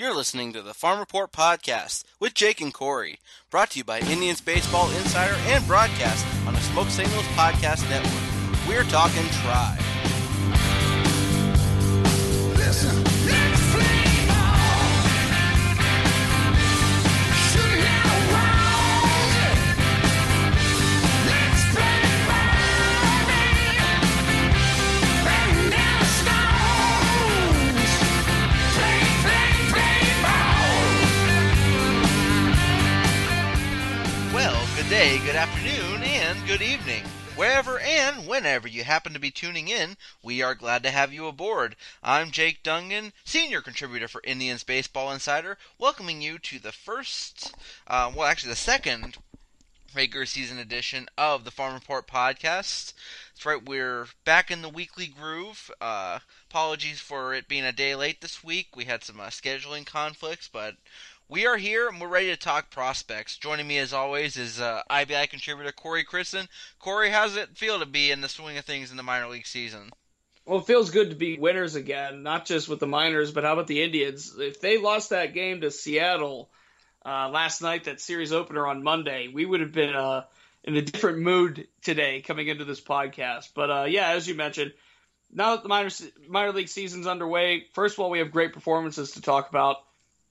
You're listening to the Farm Report Podcast with Jake and Corey, brought to you by Indians Baseball Insider and broadcast on the Smoke Signals Podcast Network. We're talking tribe. Day, good afternoon, and good evening. Wherever and whenever you happen to be tuning in, we are glad to have you aboard. I'm Jake Dungan, senior contributor for Indians Baseball Insider, welcoming you to the first, uh, well, actually the second regular season edition of the Farm Report podcast. That's right, we're back in the weekly groove. Uh, apologies for it being a day late this week. We had some uh, scheduling conflicts, but we are here and we're ready to talk prospects. Joining me as always is uh, IBI contributor Corey Christen. Corey, how's it feel to be in the swing of things in the minor league season? Well, it feels good to be winners again, not just with the minors, but how about the Indians? If they lost that game to Seattle uh, last night, that series opener on Monday, we would have been uh, in a different mood today coming into this podcast. But uh, yeah, as you mentioned, now that the minor minor league season's underway, first of all, we have great performances to talk about,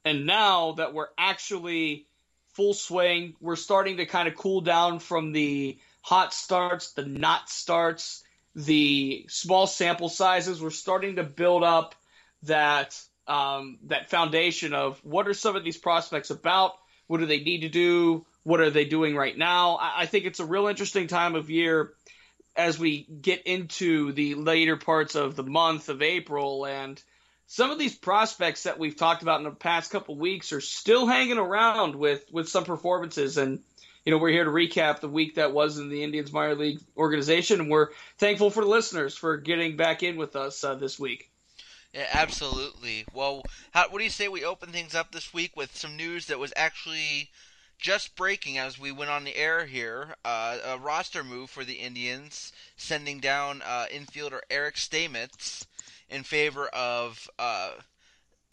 and now that we're actually full swing, we're starting to kind of cool down from the hot starts, the not starts, the small sample sizes. We're starting to build up that um, that foundation of what are some of these prospects about? What do they need to do? What are they doing right now? I, I think it's a real interesting time of year as we get into the later parts of the month of April and some of these prospects that we've talked about in the past couple weeks are still hanging around with with some performances and you know we're here to recap the week that was in the Indians minor league organization and we're thankful for the listeners for getting back in with us uh, this week. Yeah, absolutely. Well, how, what do you say we open things up this week with some news that was actually just breaking as we went on the air here? Uh, a roster move for the Indians, sending down uh, infielder Eric Stamets in favor of uh,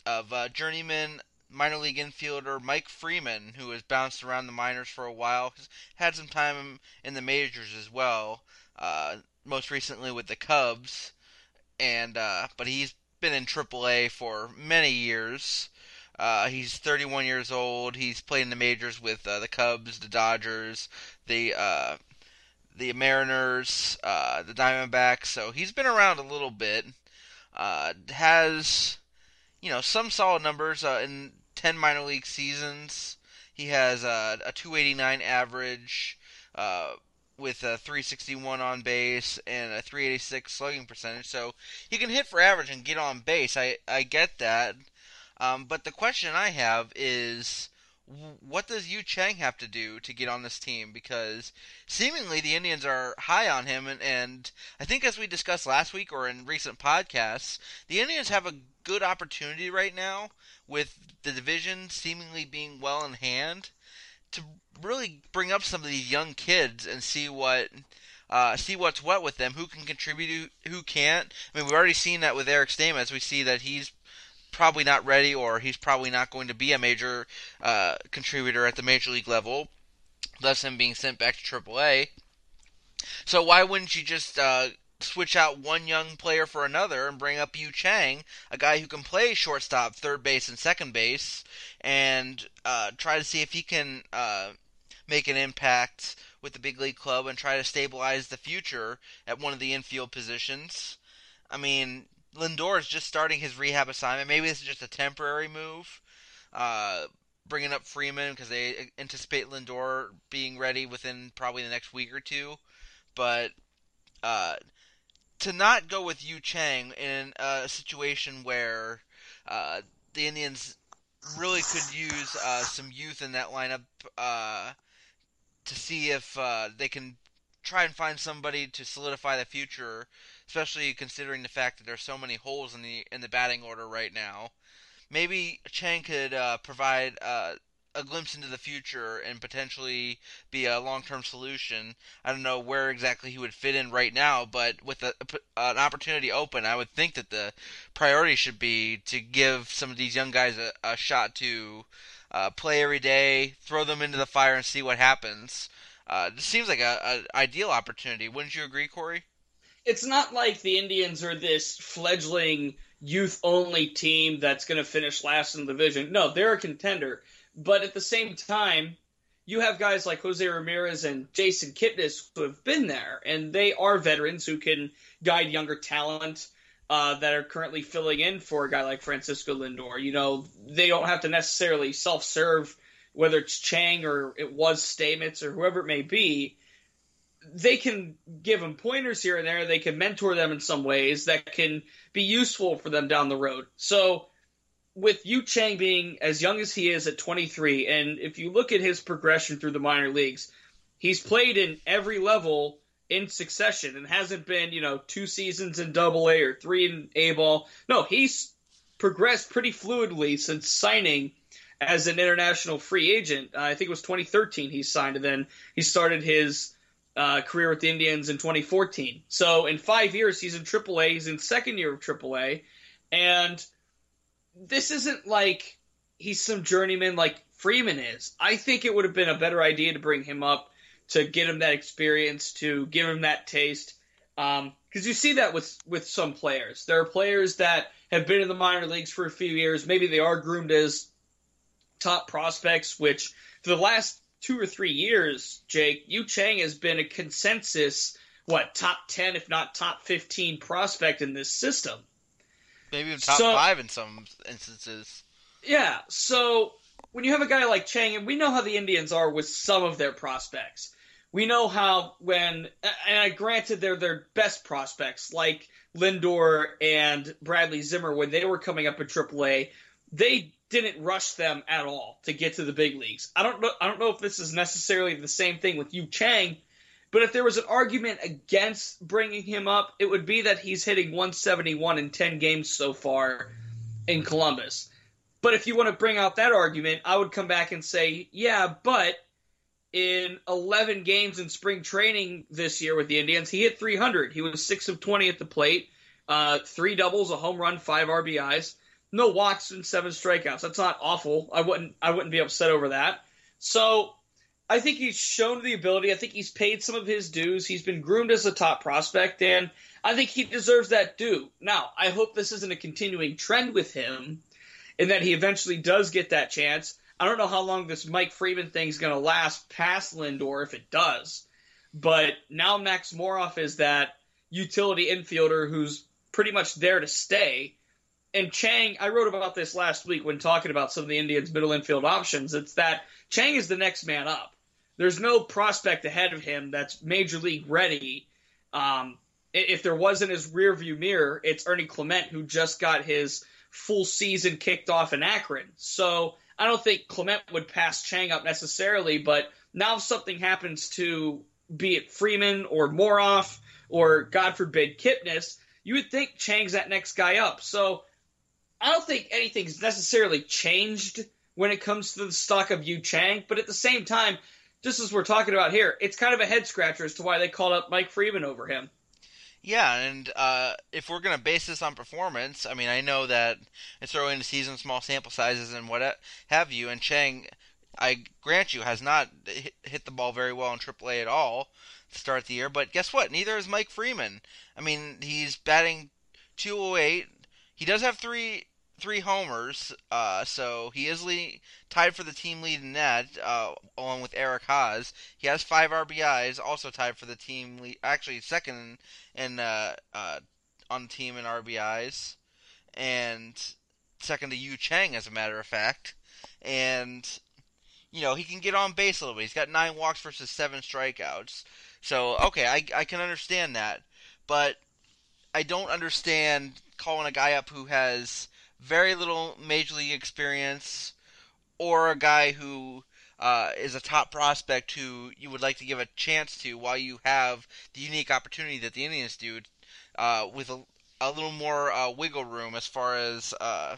of uh, journeyman minor league infielder Mike Freeman, who has bounced around the minors for a while, has had some time in the majors as well. Uh, most recently with the Cubs, and uh, but he's been in AAA for many years. Uh, he's 31 years old. He's played in the majors with uh, the Cubs, the Dodgers, the uh, the Mariners, uh, the Diamondbacks. So he's been around a little bit. Uh, has you know some solid numbers uh, in 10 minor league seasons. He has a 289 average with a 361 on base and a 386 slugging percentage. So he can hit for average and get on base. I I get that. Um, but the question I have is what does Yu Chang have to do to get on this team? Because seemingly the Indians are high on him, and, and I think as we discussed last week or in recent podcasts, the Indians have a good opportunity right now with the division seemingly being well in hand to really bring up some of these young kids and see what uh, see what's what with them, who can contribute, who can't. I mean, we've already seen that with Eric Stamets. We see that he's probably not ready, or he's probably not going to be a major uh, contributor at the major league level. Thus, him being sent back to AAA. So why wouldn't you just uh, switch out one young player for another and bring up Yu Chang, a guy who can play shortstop, third base, and second base, and uh, try to see if he can uh, make an impact with the big league club and try to stabilize the future at one of the infield positions. I mean, Lindor is just starting his rehab assignment. Maybe this is just a temporary move. Uh, bringing up Freeman because they anticipate Lindor being ready within probably the next week or two. But uh, to not go with Yu Chang in a situation where uh, the Indians really could use uh, some youth in that lineup uh, to see if uh, they can try and find somebody to solidify the future, especially considering the fact that there's so many holes in the in the batting order right now. Maybe Chang could uh, provide uh, a glimpse into the future and potentially be a long-term solution. I don't know where exactly he would fit in right now, but with a, an opportunity open, I would think that the priority should be to give some of these young guys a, a shot to uh, play every day, throw them into the fire, and see what happens. Uh, this seems like a, a ideal opportunity. Wouldn't you agree, Corey? It's not like the Indians are this fledgling youth only team that's going to finish last in the division. No, they're a contender. But at the same time, you have guys like Jose Ramirez and Jason Kipnis who have been there, and they are veterans who can guide younger talent uh, that are currently filling in for a guy like Francisco Lindor. You know, they don't have to necessarily self serve, whether it's Chang or it was Stamets or whoever it may be they can give them pointers here and there. They can mentor them in some ways that can be useful for them down the road. So, with Yu Chang being as young as he is at 23, and if you look at his progression through the minor leagues, he's played in every level in succession and hasn't been, you know, two seasons in double A or three in A ball. No, he's progressed pretty fluidly since signing as an international free agent. Uh, I think it was 2013 he signed, and then he started his uh, career with the Indians in 2014. So in five years, he's in AAA. He's in second year of AAA, and this isn't like he's some journeyman like Freeman is. I think it would have been a better idea to bring him up to get him that experience, to give him that taste. Because um, you see that with with some players. There are players that have been in the minor leagues for a few years. Maybe they are groomed as top prospects, which for the last two or three years, Jake, Yu Chang has been a consensus, what, top 10, if not top 15 prospect in this system. Maybe even top So- five in some instances. Yeah, so when you have a guy like Chang, and we know how the Indians are with some of their prospects. We know how when, and I granted they're their best prospects, like Lindor and Bradley Zimmer, when they were coming up in AAA, they didn't rush them at all to get to the big leagues. I don't know. I don't know if this is necessarily the same thing with Yu Chang, but if there was an argument against bringing him up, it would be that he's hitting 171 in 10 games so far in Columbus. But if you want to bring out that argument, I would come back and say, yeah, but in 11 games in spring training this year with the Indians, he hit 300. He was 6 of 20 at the plate, uh, three doubles, a home run, five RBIs, no walks, and seven strikeouts. That's not awful. I wouldn't I wouldn't be upset over that. So I think he's shown the ability. I think he's paid some of his dues. He's been groomed as a top prospect, and I think he deserves that due. Now, I hope this isn't a continuing trend with him, and that he eventually does get that chance. I don't know how long this Mike Freeman thing's going to last past Lindor, if it does. But now Max Moroff is that utility infielder who's pretty much there to stay. And Chang, I wrote about this last week when talking about some of the Indians' middle infield options. It's that Chang is the next man up. There's no prospect ahead of him that's major league ready. Um, if there was in his rearview mirror, it's Ernie Clement who just got his full season kicked off in Akron. So I don't think Clement would pass Chang up necessarily, but now if something happens to be it Freeman or Moroff or God forbid Kipnis, you would think Chang's that next guy up. So I don't think anything's necessarily changed when it comes to the stock of Yu Chang, but at the same time, just as we're talking about here, it's kind of a head scratcher as to why they called up Mike Freeman over him. Yeah, and uh, if we're gonna base this on performance, I mean, I know that it's early in the season, small sample sizes, and what have you. And Chang, I grant you, has not hit, hit the ball very well in AAA at all to start the year. But guess what? Neither is Mike Freeman. I mean, he's batting 208. He does have three three homers, uh, so he is tied for the team lead in that, uh, along with Eric Haase. He has five RBIs, also tied for the team lead. Actually, second in uh, uh, on the team in RBIs, and second to Yu Chang, as a matter of fact. And you know he can get on base a little bit. He's got nine walks versus seven strikeouts. So okay, I I can understand that, but I don't understand calling a guy up who has very little major league experience, or a guy who uh, is a top prospect who you would like to give a chance to while you have the unique opportunity that the Indians do, uh, with a, a little more uh, wiggle room as far as uh,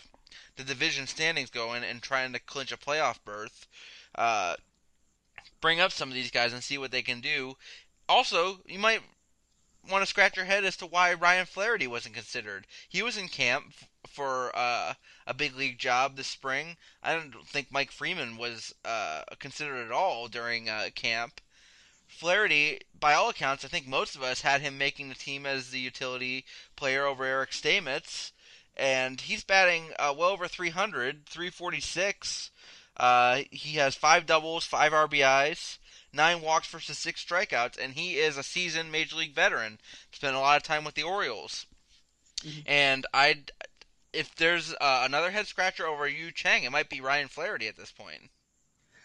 the division standings going and trying to clinch a playoff berth. Uh, bring up some of these guys and see what they can do. Also, you might want to scratch your head as to why Ryan Flaherty wasn't considered. He was in camp for uh, a big league job this spring. I don't think Mike Freeman was uh, considered at all during uh, camp. Flaherty, by all accounts, I think most of us had him making the team as the utility player over Eric Stamets, and he's batting uh, well over 300, 346. Uh, he has five doubles, five RBIs, nine walks versus six strikeouts, and he is a seasoned major league veteran. Spent a lot of time with the Orioles, and I, if there's uh, another head scratcher over Yu Chang, it might be Ryan Flaherty at this point.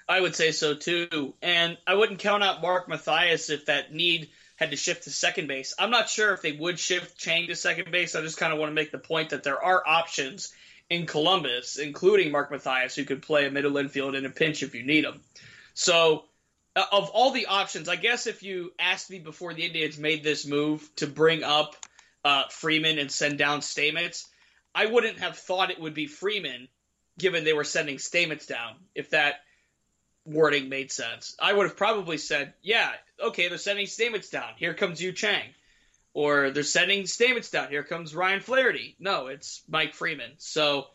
I would say so too. And I wouldn't count out Mark Mathias if that need had to shift to second base. I'm not sure if they would shift Chang to second base. I just kind of want to make the point that there are options in Columbus, including Mark Mathias, who could play a middle infield in a pinch if you need him. So, of all the options, I guess if you asked me before the Indians made this move to bring up uh, Freeman and send down Stamets, I wouldn't have thought it would be Freeman, given they were sending Stamets down. If that wording made sense. I would have probably said, yeah, okay, they're sending Stamets down. Here comes Yu Chang. Or they're sending Stamets down. Here comes Ryan Flaherty. No, it's Mike Freeman. So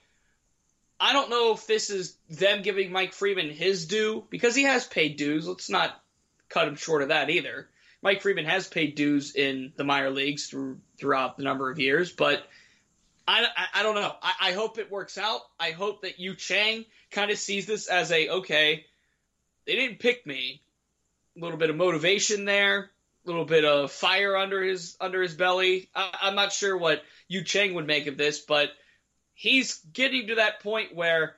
I don't know if this is them giving Mike Freeman his due because he has paid dues. Let's not cut him short of that either. Mike Freeman has paid dues in the minor leagues through, throughout the number of years, but I, I, I don't know. I, I hope it works out. I hope that Yu Chang kind of sees this as a okay, they didn't pick me. A little bit of motivation there, a little bit of fire under his under his belly. I, I'm not sure what Yu Chang would make of this, but he's getting to that point where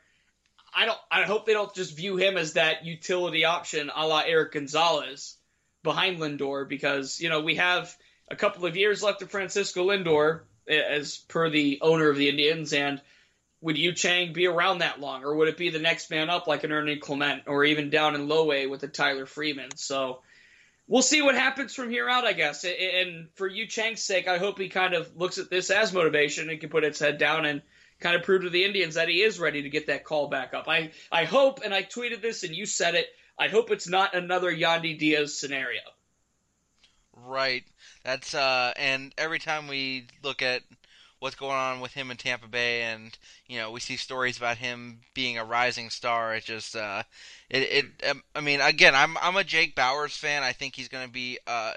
I don't. I hope they don't just view him as that utility option, a la Erik Gonzalez, behind Lindor, because you know we have a couple of years left of Francisco Lindor, eh, as per the owner of the Indians, and would Yu Chang be around that long, or would it be the next man up like an Ernie Clement, or even down in low A with a Tyler Freeman? So we'll see what happens from here out, I guess. And for Yu Chang's sake, I hope he kind of looks at this as motivation and can put its head down and kind of prove to the Indians that he is ready to get that call back up. I, I hope, and I tweeted this and you said it, I hope it's not another Yandy Diaz scenario. Right. That's uh and every time we look at what's going on with him in Tampa Bay and you know, we see stories about him being a rising star, it just uh it it um, I mean, again, I'm I'm a Jake Bauers fan. I think he's going to be uh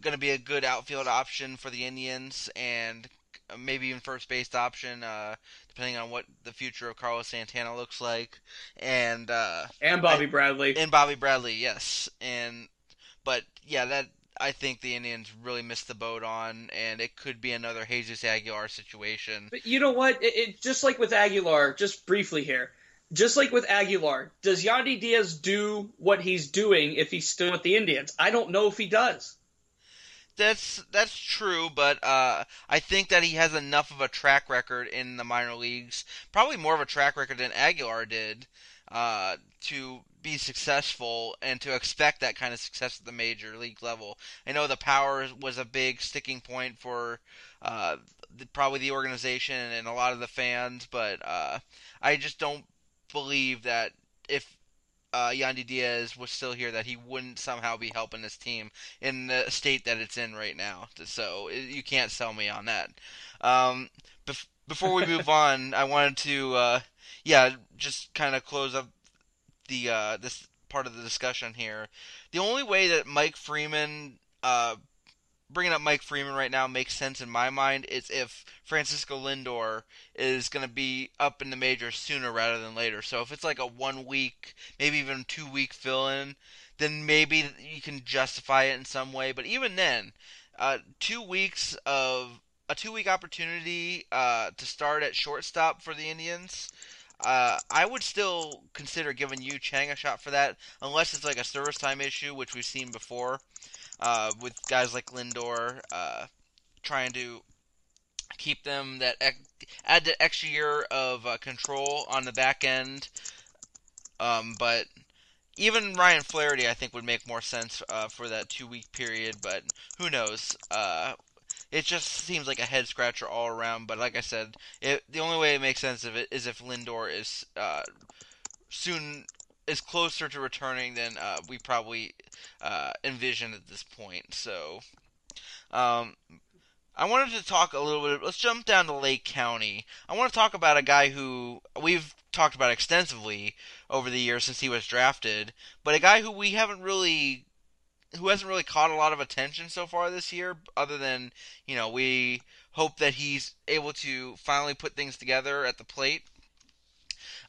going to be a good outfield option for the Indians and maybe even first base option uh depending on what the future of Carlos Santana looks like and uh And Bobby Bradley. and Bobby Bradley, yes. And but yeah, that I think the Indians really missed the boat on, and it could be another Jesus Aguilar situation. But you know what? It, it just like with Aguilar, just briefly here, just like with Aguilar, does Yandy Diaz do what he's doing if he's still with the Indians? I don't know if he does. That's that's true, but uh, I think that he has enough of a track record in the minor leagues, probably more of a track record than Aguilar did, uh, to be successful and to expect that kind of success at the major league level. I know the power was a big sticking point for uh, the, probably the organization and a lot of the fans, but uh, I just don't believe that if uh, Yandy Diaz was still here, that he wouldn't somehow be helping this team in the state that it's in right now. So you can't sell me on that. Um, bef- before we move on, I wanted to, uh, yeah, just kind of close up the uh, this part of the discussion here. The only way that Mike Freeman, uh, bringing up Mike Freeman right now makes sense in my mind is if Francisco Lindor is going to be up in the majors sooner rather than later. So if it's like a one week, maybe even two week fill in, then maybe you can justify it in some way. But even then, uh, two weeks of a two week opportunity uh, to start at shortstop for the Indians. Uh, I would still consider giving Yu Chang a shot for that, unless it's like a service time issue, which we've seen before uh, with guys like Lindor uh, trying to keep them that add the extra year of uh, control on the back end. Um, but even Ryan Flaherty, I think, would make more sense uh, for that two week period. But who knows? Uh, it just seems like a head scratcher all around. But like I said, it, the only way it makes sense of it is if Lindor is uh, soon is closer to returning than uh, we probably uh, envisioned at this point. So, um, I wanted to talk a little bit. Let's jump down to Lake County. I want to talk about a guy who we've talked about extensively over the years since he was drafted, but a guy who we haven't really who hasn't really caught a lot of attention so far this year, other than you know we hope that he's able to finally put things together at the plate.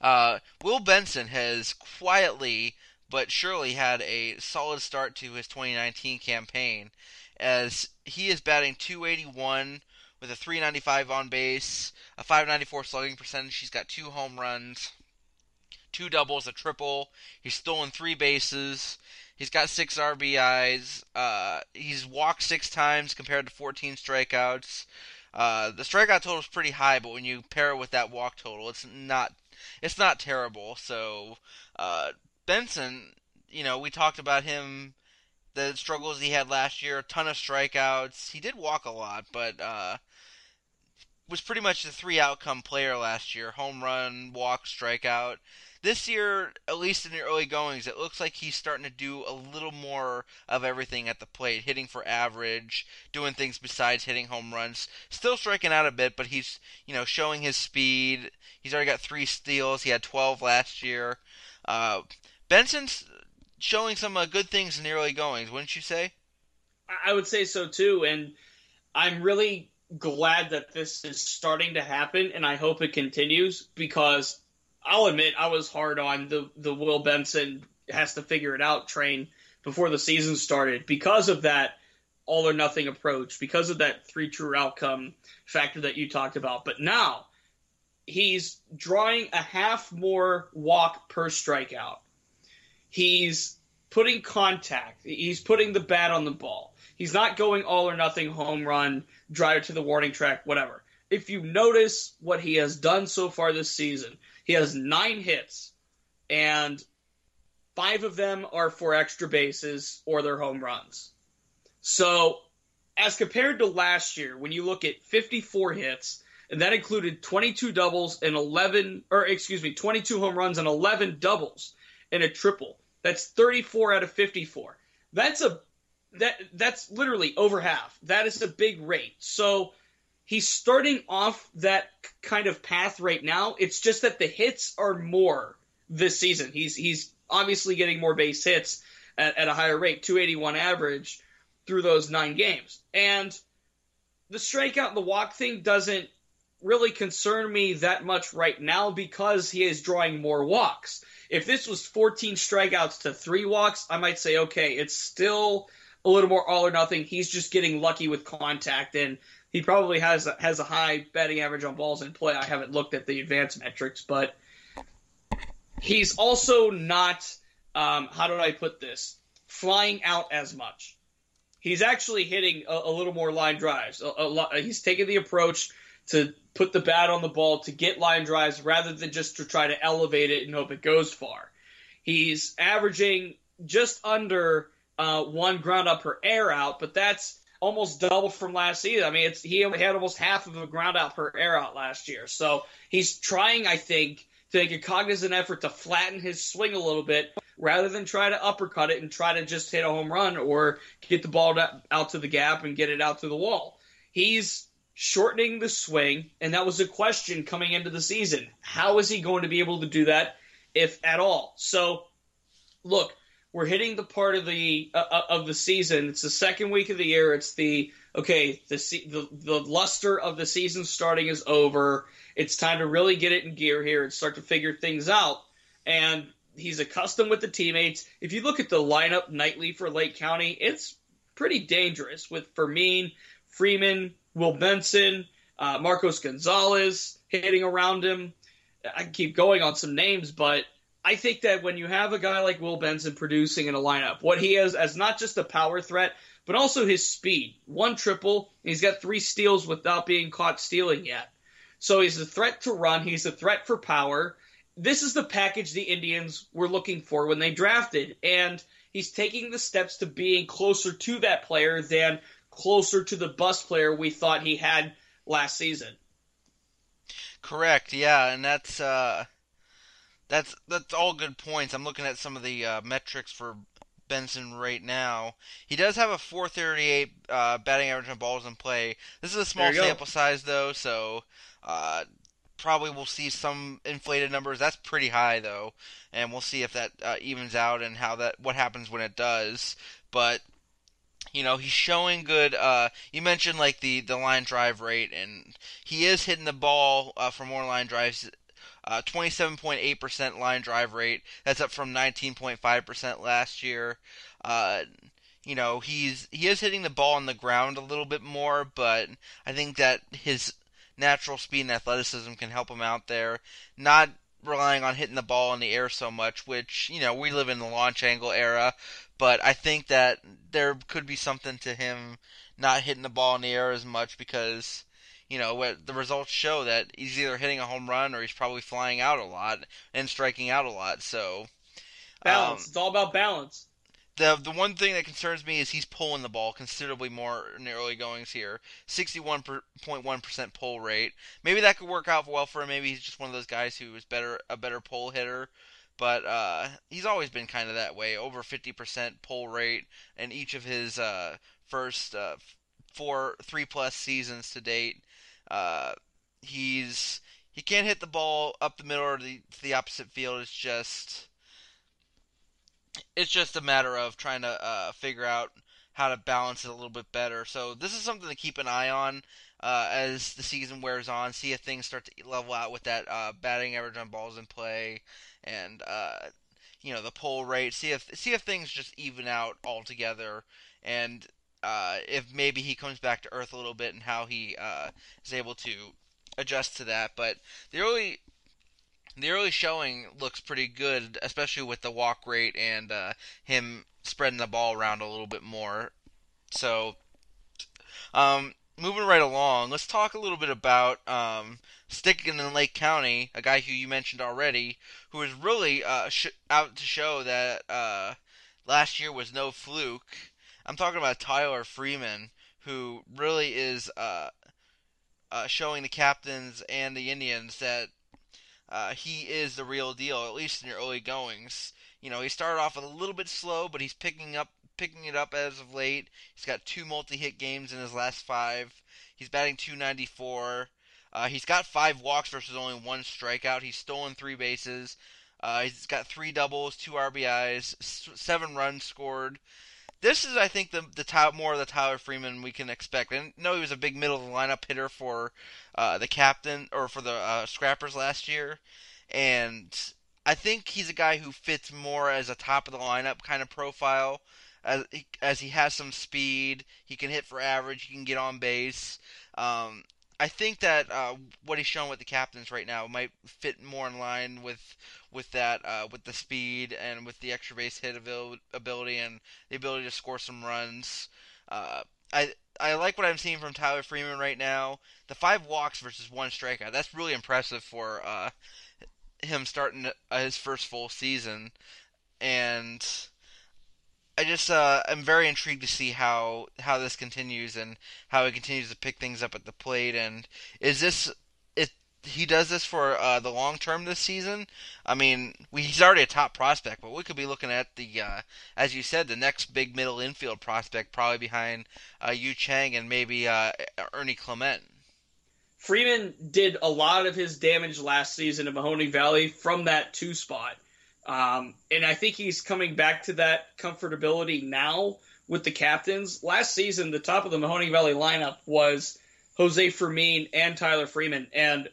Uh, Will Benson has quietly but surely had a solid start to his 2019 campaign, as he is batting 281 with a 395 on base, a 594 slugging percentage. He's got two home runs, two doubles, a triple. He's stolen three bases. He's got six RBIs. Uh, he's walked six times compared to 14 strikeouts. Uh, the strikeout total is pretty high, but when you pair it with that walk total, it's not it's not terrible. So uh, Benson, you know, we talked about him, the struggles he had last year, a ton of strikeouts. He did walk a lot, but uh, was pretty much the three outcome player last year: home run, walk, strikeout. This year, at least in the early goings, it looks like he's starting to do a little more of everything at the plate, hitting for average, doing things besides hitting home runs. Still striking out a bit, but he's you know showing his speed. He's already got three steals. He had 12 last year. Uh, Benson's showing some uh, good things in the early goings, wouldn't you say? I would say so too, and I'm really glad that this is starting to happen, and I hope it continues because I'll admit I was hard on the the Will Benson has to figure it out train before the season started because of that all or nothing approach, because of that three true outcome factor that you talked about. But now he's drawing a half more walk per strikeout. He's putting contact. He's putting the bat on the ball. He's not going all or nothing home run, drive to the warning track, whatever. If you notice what he has done so far this season, he has nine hits, and five of them are for extra bases or they're home runs. So, as compared to last year, when you look at 54 hits, and that included 22 doubles and 11, or excuse me, 22 home runs and 11 doubles and a triple. That's 34 out of 54. That's a that that's literally over half. That is a big rate. So he's starting off that kind of path right now. It's just that the hits are more this season. He's he's obviously getting more base hits at, at a higher rate, 281 average through those nine games. And the strikeout and the walk thing doesn't really concern me that much right now because he is drawing more walks. If this was 14 strikeouts to three walks, I might say, okay, it's still a little more all or nothing. He's just getting lucky with contact, and he probably has a, has a high batting average on balls in play. I haven't looked at the advanced metrics, but he's also not. Um, how do I put this? Flying out as much. He's actually hitting a, a little more line drives. A, a lot, he's taking the approach to put the bat on the ball to get line drives rather than just to try to elevate it and hope it goes far. He's averaging just under uh, one ground up per air out, but that's almost double from last season. I mean, it's he only had almost half of a ground out per air out last year. So he's trying, I think, to make a cognizant effort to flatten his swing a little bit rather than try to uppercut it and try to just hit a home run or get the ball out to the gap and get it out to the wall. He's shortening the swing, and that was a question coming into the season. How is he going to be able to do that, if at all? So, look, we're hitting the part of the uh, of the season. It's the second week of the year. It's the okay. The the the luster of the season starting is over. It's time to really get it in gear here and start to figure things out. And he's accustomed with the teammates. If you look at the lineup nightly for Lake County, it's pretty dangerous with Fermin, Freeman, Will Benson, uh, Marcos Gonzalez hitting around him. I can keep going on some names, but I think that when you have a guy like Will Benson producing in a lineup, what he has as not just a power threat, but also his speed. One triple, he's got three steals without being caught stealing yet. So he's a threat to run, he's a threat for power. This is the package the Indians were looking for when they drafted, and he's taking the steps to being closer to that player than closer to the bus player we thought he had last season. Correct. Yeah, and that's uh, that's that's all good points. I'm looking at some of the uh, metrics for Benson right now. He does have a 438 uh, batting average on balls in play. This is a small you go. sample size though, so uh, probably we'll see some inflated numbers. That's pretty high though, and we'll see if that uh, evens out and how that what happens when it does. But you know he's showing good. Uh, you mentioned like the the line drive rate, and he is hitting the ball uh, for more line drives. Uh, 27.8% line drive rate. That's up from 19.5% last year. Uh, you know he's he is hitting the ball on the ground a little bit more, but I think that his natural speed and athleticism can help him out there. Not relying on hitting the ball in the air so much, which you know we live in the launch angle era, but I think that there could be something to him not hitting the ball in the air as much because you know what the results show that he's either hitting a home run or he's probably flying out a lot and striking out a lot. So Balance. Um, it's all about balance. the the one thing that concerns me is he's pulling the ball considerably more in the early goings here. 61.1% pull rate. Maybe that could work out well for him. Maybe he's just one of those guys who is better a better pull hitter. But uh, he's always been kind of that way. Over 50% pull rate in each of his uh, first uh, four three plus seasons to date. Uh, he's he can't hit the ball up the middle or the to the opposite field. It's just it's just a matter of trying to uh, figure out how to balance it a little bit better. So this is something to keep an eye on uh, as the season wears on. See if things start to level out with that uh, batting average on balls in play, and uh, you know the pull rate. See if see if things just even out altogether, and uh, if maybe he comes back to earth a little bit and how he uh, is able to adjust to that. But the early the early showing looks pretty good, especially with the walk rate and uh, him spreading the ball around a little bit more. So, um, moving right along, let's talk a little bit about um, sticking in Lake County, a guy who you mentioned already, who is really uh, sh- out to show that uh, last year was no fluke. I'm talking about Tyler Freeman, who really is uh, uh, showing the captains and the Indians that uh, he is the real deal, at least in the early goings. You know, he started off a little bit slow, but he's picking up picking it up as of late. He's got two multi-hit games in his last five. He's batting 294. Uh, he's got five walks versus only one strikeout. He's stolen three bases. Uh, he's got three doubles, two RBIs, seven runs scored. This is, I think, the the Ty- more of the Tyler Freeman we can expect. I know he was a big middle of the lineup hitter for uh, the captain or for the uh, Scrappers last year, and I think he's a guy who fits more as a top of the lineup kind of profile. As he, as he has some speed, he can hit for average, he can get on base. Um, I think that uh, what he's shown with the captains right now might fit more in line with with that uh, with the speed and with the extra base hit abil- ability and the ability to score some runs. Uh, I I like what I'm seeing from Tyler Freeman right now. The five walks versus one strikeout. That's really impressive for uh, him starting uh, his first full season, and I just uh, I'm very intrigued to see how how this continues and how he continues to pick things up at the plate. And is this it? He does this for uh, the long term this season. I mean, we, he's already a top prospect, but we could be looking at the, uh, as you said, the next big middle infield prospect, probably behind uh, Yu Chang and maybe uh, Ernie Clement. Freeman did a lot of his damage last season in Mahoning Valley from that two spot. Um, and I think he's coming back to that comfortability now with the captains. Last season, the top of the Mahoning Valley lineup was Jose Fermin and Tyler Freeman. And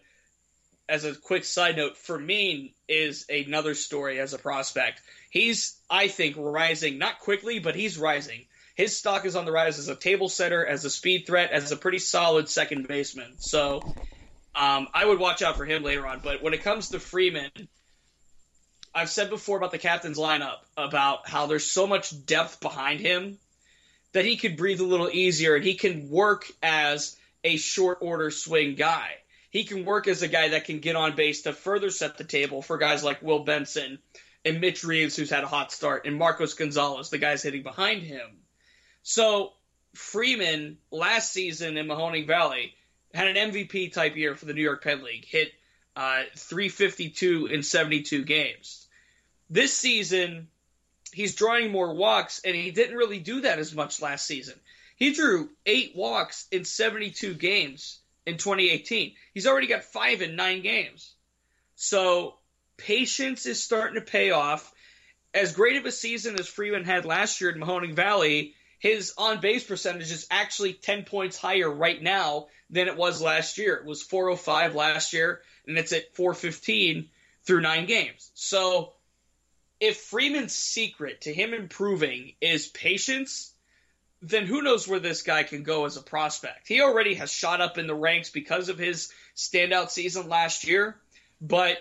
as a quick side note, Fermin is another story as a prospect. He's, I think, rising, not quickly, but he's rising. His stock is on the rise as a table setter, as a speed threat, as a pretty solid second baseman. So um, I would watch out for him later on. But when it comes to Freeman, I've said before about the captain's lineup about how there's so much depth behind him that he could breathe a little easier and he can work as a short order swing guy. He can work as a guy that can get on base to further set the table for guys like Will Benson and Mitch Reeves, who's had a hot start, and Marcos Gonzalez, the guys hitting behind him. So Freeman last season in Mahoning Valley had an MVP type year for the New York Penn League, hit uh, 352 in 72 games. This season, he's drawing more walks, and he didn't really do that as much last season. He drew eight walks in 72 games in 2018. He's already got five in nine games. So patience is starting to pay off. As great of a season as Freeman had last year at Mahoning Valley, his on base percentage is actually 10 points higher right now than it was last year. It was 405 last year, and it's at 415 through nine games. So if Freeman's secret to him improving is patience, then who knows where this guy can go as a prospect. He already has shot up in the ranks because of his standout season last year, but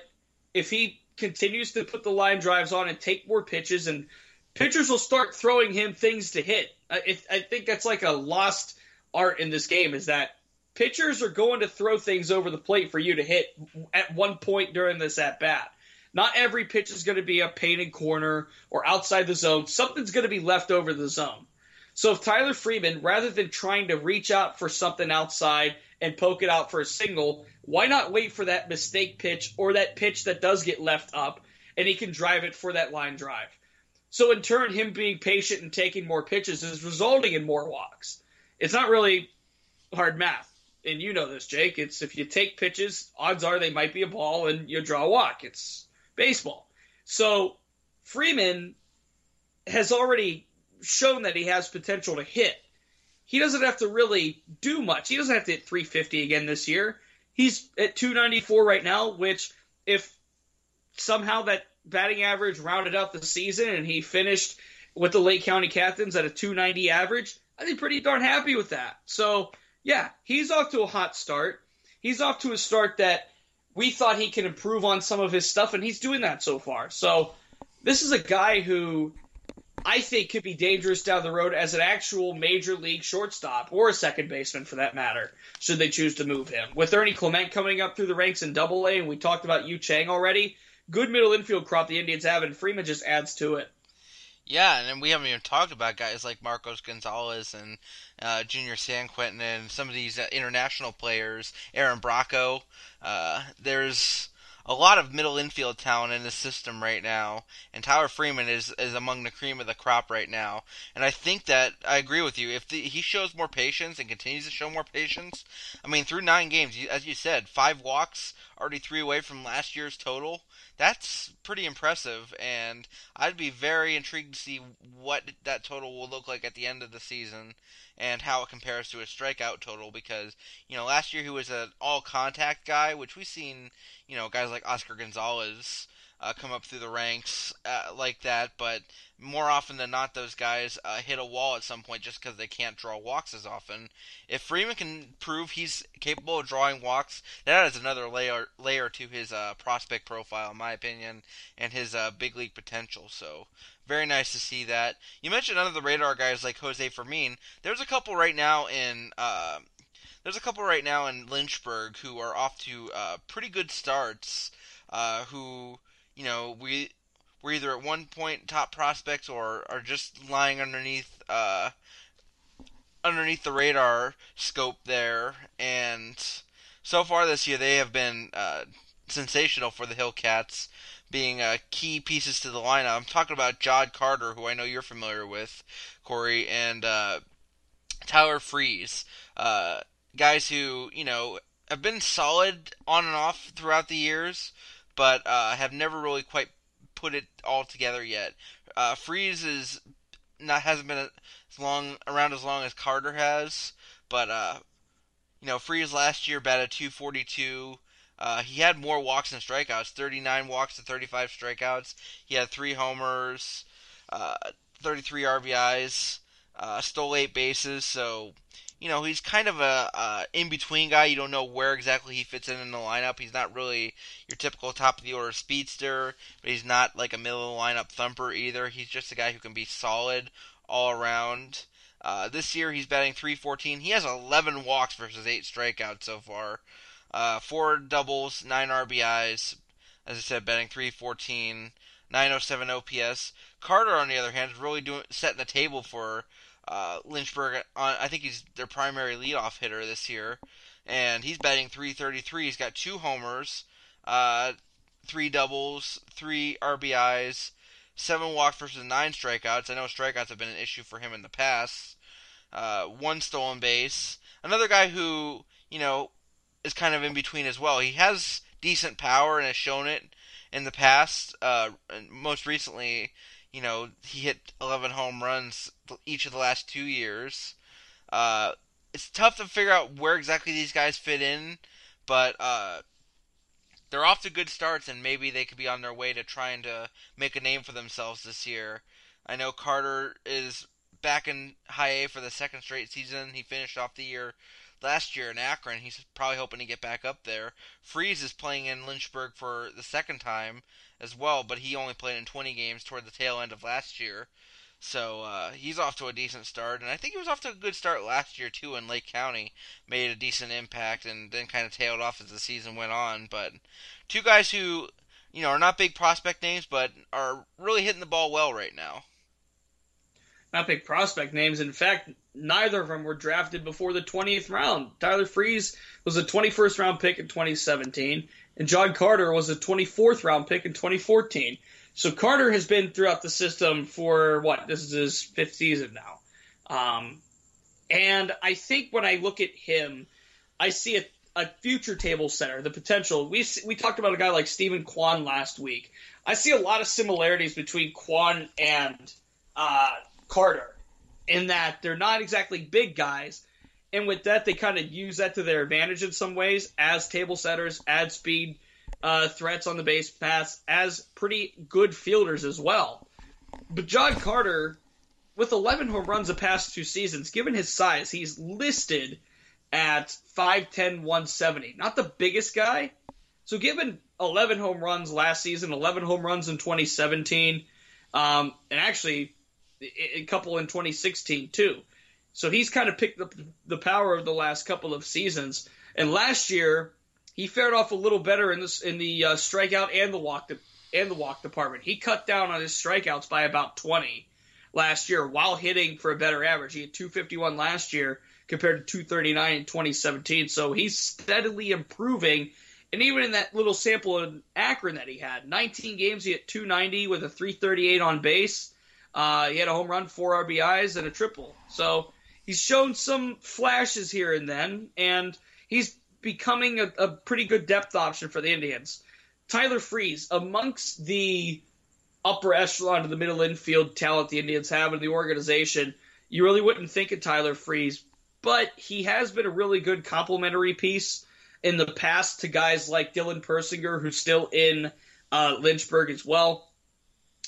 if he continues to put the line drives on and take more pitches and pitchers will start throwing him things to hit. I, I think that's like a lost art in this game is that pitchers are going to throw things over the plate for you to hit at one point during this at bat. Not every pitch is going to be a painted corner or outside the zone. Something's going to be left over the zone. So if Tyler Freeman, rather than trying to reach out for something outside and poke it out for a single, why not wait for that mistake pitch or that pitch that does get left up and he can drive it for that line drive? So in turn, him being patient and taking more pitches is resulting in more walks. It's not really hard math. And you know this, Jake. It's if you take pitches, odds are they might be a ball and you draw a walk. It's baseball. So Freeman has already shown that he has potential to hit. He doesn't have to really do much. He doesn't have to hit 350 again this year. He's at 294 right now, which if somehow that batting average rounded out the season and he finished with the Lake County Captains at a 290 average, I'd be pretty darn happy with that. So, yeah, he's off to a hot start. He's off to a start that we thought he can improve on some of his stuff, and he's doing that so far. So, this is a guy who I think could be dangerous down the road as an actual major league shortstop or a second baseman for that matter, should they choose to move him. With Ernie Clement coming up through the ranks in Double A, and we talked about Yu Chang already, good middle infield crop the Indians have, and Freeman just adds to it. Yeah, and we haven't even talked about guys like Marcos Gonzalez and uh, Junior Sanquintin and some of these uh, international players, Aaron Bracho. Uh, there's a lot of middle infield talent in the system right now, and Tyler Freeman is, is among the cream of the crop right now. And I think that I agree with you. If the, he shows more patience and continues to show more patience, I mean, through nine games, as you said, five walks, already three away from last year's total. That's pretty impressive, and I'd be very intrigued to see what that total will look like at the end of the season and how it compares to his strikeout total because you know last year he was an all contact guy which we've seen you know guys like Oscar Gonzalez uh, come up through the ranks uh, like that but more often than not those guys uh, hit a wall at some point just because they can't draw walks as often. If Freeman can prove he's capable of drawing walks that adds another layer layer to his uh, prospect profile in my opinion and his uh, big league potential. So very nice to see that. You mentioned under the radar guys like Jose Fermin. There's a couple right now in uh, there's a couple right now in Lynchburg who are off to uh, pretty good starts. Uh, who you know we were either at one point top prospects or are just lying underneath uh, underneath the radar scope there. And so far this year, they have been uh, sensational for the Hillcats being uh, key pieces to the lineup. I'm talking about Jodd Carter, who I know you're familiar with, Corey, and uh, Tyler Friis. Uh, guys who, you know, have been solid on and off throughout the years, but uh, have never really quite put it all together yet. Uh, Friis is not hasn't been as long around as long as Carter has, but uh, you know, Friis last year batted 242. Uh, he had more walks than strikeouts 39 walks to 35 strikeouts. He had three homers, uh, 33 RBIs, uh, stole eight bases. So, you know, he's kind of a, a in between guy. You don't know where exactly he fits in in the lineup. He's not really your typical top of the order speedster, but he's not like a middle of the lineup thumper either. He's just a guy who can be solid all around. Uh, this year he's batting 314. He has 11 walks versus 8 strikeouts so far. Uh, four doubles, nine RBIs. As I said, batting 314, 907 OPS. Carter, on the other hand, is really doing setting the table for uh, Lynchburg. On, I think he's their primary leadoff hitter this year, and he's batting 333. He's got two homers, uh, three doubles, three RBIs, seven walks versus nine strikeouts. I know strikeouts have been an issue for him in the past. Uh, one stolen base. Another guy who you know is kind of in between as well. He has decent power and has shown it in the past. Uh, most recently, you know, he hit 11 home runs each of the last two years. Uh, it's tough to figure out where exactly these guys fit in, but uh, they're off to good starts, and maybe they could be on their way to trying to make a name for themselves this year. I know Carter is back in high A for the second straight season. He finished off the year last year in Akron. He's probably hoping to get back up there. Friis is playing in Lynchburg for the second time as well, but he only played in 20 games toward the tail end of last year. So uh, he's off to a decent start, and I think he was off to a good start last year too in Lake County. Made a decent impact, and then kind of tailed off as the season went on. But two guys who, you know, are not big prospect names, but are really hitting the ball well right now. Not big prospect names. In fact, neither of them were drafted before the 20th round. Tyler Friis was a 21st round pick in 2017, and Jodd Carter was a 24th round pick in 2014. So Carter has been throughout the system for what? This is his fifth season now. Um, and I think when I look at him, I see a, a future table center, the potential. We we talked about a guy like Steven Kwan last week. I see a lot of similarities between Kwan and uh, Carter in that they're not exactly big guys, and with that they kind of use that to their advantage in some ways as table setters, add speed uh, threats on the base paths, as pretty good fielders as well. But Jodd Carter, with 11 home runs the past two seasons, given his size, he's listed at 5'10", 170. Not the biggest guy. So given 11 home runs last season, 11 home runs in 2017, um, and actually a couple in 2016 too. So he's kind of picked up the power of the last couple of seasons. And last year, he fared off a little better in this in the uh, strikeout and the walk de- and the walk department. He cut down on his strikeouts by about 20 last year while hitting for a better average. He had 251 last year compared to 239 in 2017. So he's steadily improving. And even in that little sample in Akron that he had, 19 games, he hit 290 with a 338 on base. Uh, he had a home run, four RBIs, and a triple. So he's shown some flashes here and then, and he's becoming a, a pretty good depth option for the Indians. Tyler Friis, amongst the upper echelon of the middle infield talent the Indians have in the organization, you really wouldn't think of Tyler Friis, but he has been a really good complementary piece in the past to guys like Dylan Persinger, who's still in uh, Lynchburg as well,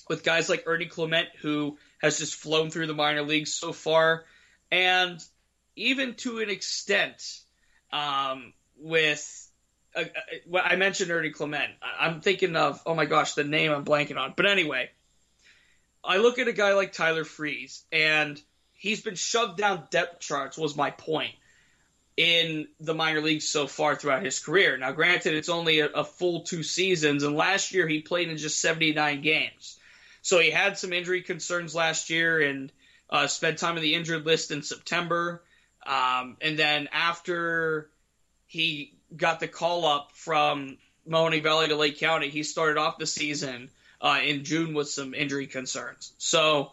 with guys like Ernie Clement, who has just flown through the minor leagues so far, and even to an extent, um, with uh, uh, I mentioned Ernie Clement. I'm thinking of oh my gosh, the name I'm blanking on. But anyway, I look at a guy like Tyler Friis, and he's been shoved down depth charts. Was my point in the minor leagues so far throughout his career. Now, granted, it's only a, a full two seasons, and last year he played in just 79 games. So he had some injury concerns last year and uh, spent time on the injured list in September. Um, and then after he got the call up from Mahoning Valley to Lake County, he started off the season uh, in June with some injury concerns. So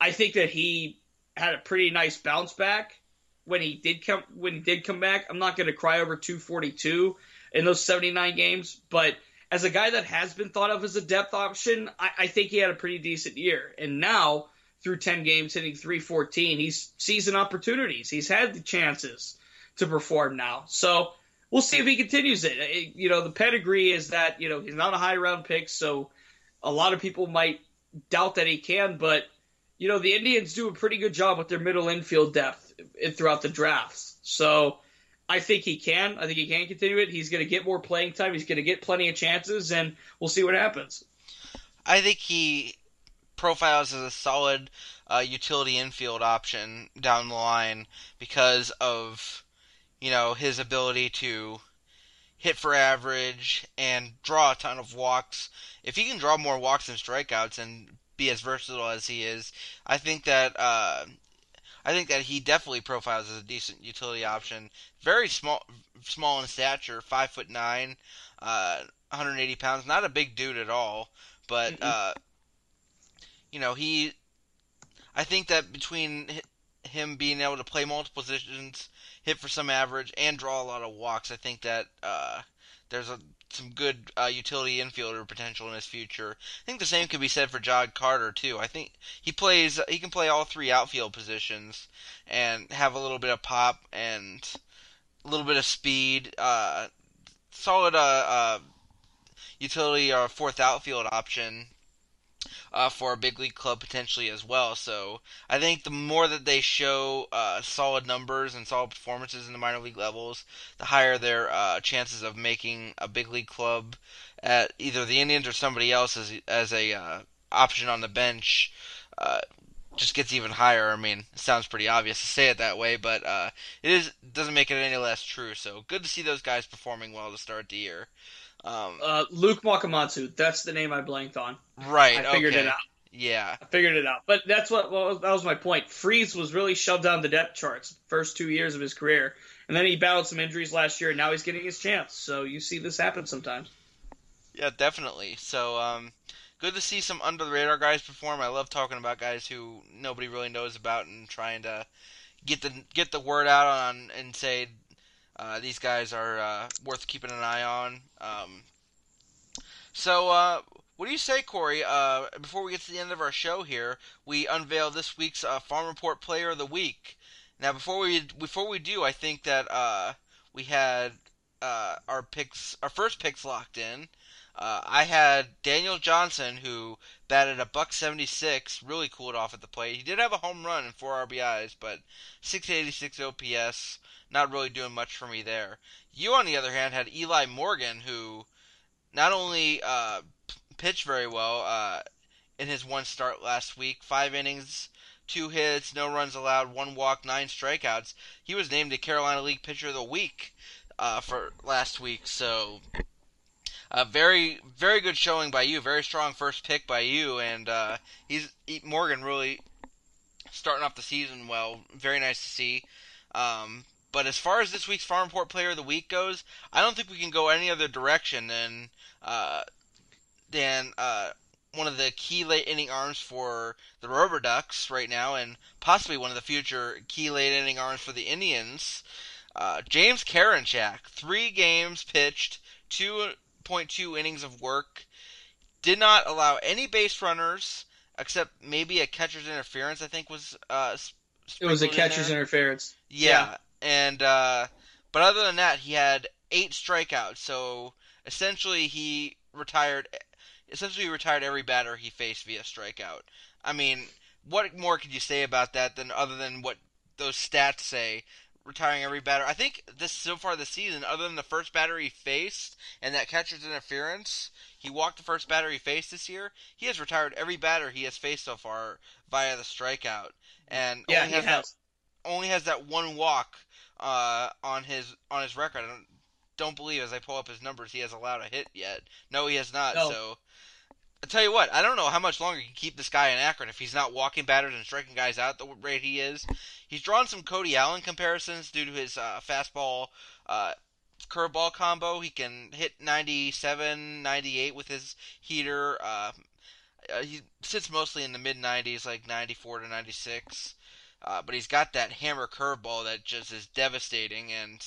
I think that he had a pretty nice bounce back when he did come when he did come back. I'm not going to cry over 242 in those 79 games, but as a guy that has been thought of as a depth option, I, I think he had a pretty decent year. And now through 10 games hitting 314, he's season opportunities. He's had the chances to perform now. So we'll see if he continues it. It- You know, the pedigree is that, you know, he's not a high round pick, so a lot of people might doubt that he can, but you know, the Indians do a pretty good job with their middle infield depth eh, throughout the drafts. So I think he can. I think he can continue it. He's going to get more playing time. He's going to get plenty of chances, and we'll see what happens. I think he profiles as a solid uh, utility infield option down the line because of you know his ability to hit for average and draw a ton of walks. If he can draw more walks than strikeouts and be as versatile as he is, I think that uh, I think that he definitely profiles as a decent utility option. Very small, small in stature, five foot nine, uh, 180 pounds. Not a big dude at all, but uh, you know he. I think that between him being able to play multiple positions, hit for some average, and draw a lot of walks, I think that uh, there's a some good uh, utility infielder potential in his future. I think the same could be said for Jodd Carter too. I think he plays he can play all three outfield positions and have a little bit of pop and a little bit of speed. Uh, solid uh, uh, utility or fourth outfield option uh, for a big league club potentially as well. So I think the more that they show uh, solid numbers and solid performances in the minor league levels, the higher their uh, chances of making a big league club at either the Indians or somebody else as as a uh, option on the bench. Just gets even higher. I mean, it sounds pretty obvious to say it that way, but uh, it is doesn't make it any less true. So good to see those guys performing well to start the year. Um, Uh, Luke Wakamatsu, that's the name I blanked on. right. I figured okay. it out. Yeah. I figured it out. But that's what well, that was my point. Friis was really shoved down the depth charts first two years of his career, and then he battled some injuries last year, and now he's getting his chance. So you see this happen sometimes. Yeah, definitely. So, um, good to see some under the radar guys perform. I love talking about guys who nobody really knows about and trying to get the get the word out on and say uh, these guys are uh, worth keeping an eye on. Um, so, uh, what do you say, Corey? Uh, before we get to the end of our show here, we unveil this week's uh, Farm Report Player of the Week. Now, before we before we do, I think that uh, we had our picks, our first picks locked in. Uh, I had Daniel Johnson, who batted a buck seventy six, really cooled off at the plate. He did have a home run and four RBIs, but six eighty six OPS, not really doing much for me there. You, on the other hand, had Eli Morgan, who not only uh, pitched very well uh, in his one start last week, five innings, two hits, no runs allowed, one walk, nine strikeouts. He was named the Carolina League Pitcher of the Week uh, for last week, so a very very good showing by you. Very strong first pick by you, and uh, he's he, Morgan really starting off the season well. Very nice to see. Um, but as far as this week's Farm Report Player of the Week goes, I don't think we can go any other direction than uh, than uh, one of the key late inning arms for the Rubber Ducks right now, and possibly one of the future key late inning arms for the Indians. Uh, James Karinchak, three games pitched, 2.2 innings of work, did not allow any base runners except maybe a catcher's interference. I think was uh, It was a in catcher's there. interference. Yeah, and uh, but other than that, he had eight strikeouts. So essentially, he retired. Essentially, he retired every batter he faced via strikeout. I mean, what more could you say about that than other than what those stats say? Retiring every batter. I think this so far this season, other than the first batter he faced and that catcher's interference, he walked the first batter he faced this year. He has retired every batter he has faced so far via the strikeout, and Yeah, only he has that only has that one walk uh, on his on his record. I don't, don't believe as I pull up his numbers he has allowed a hit yet. No, he has not. No. So I tell you what, I don't know how much longer you can keep this guy in Akron if he's not walking batters and striking guys out the rate he is. He's drawn some Cody Allen comparisons due to his uh, fastball uh, curveball combo. He can hit 97, 98 with his heater. Uh, uh, he sits mostly in the mid 90s, like 94 to 96. Uh, but he's got that hammer curveball that just is devastating. And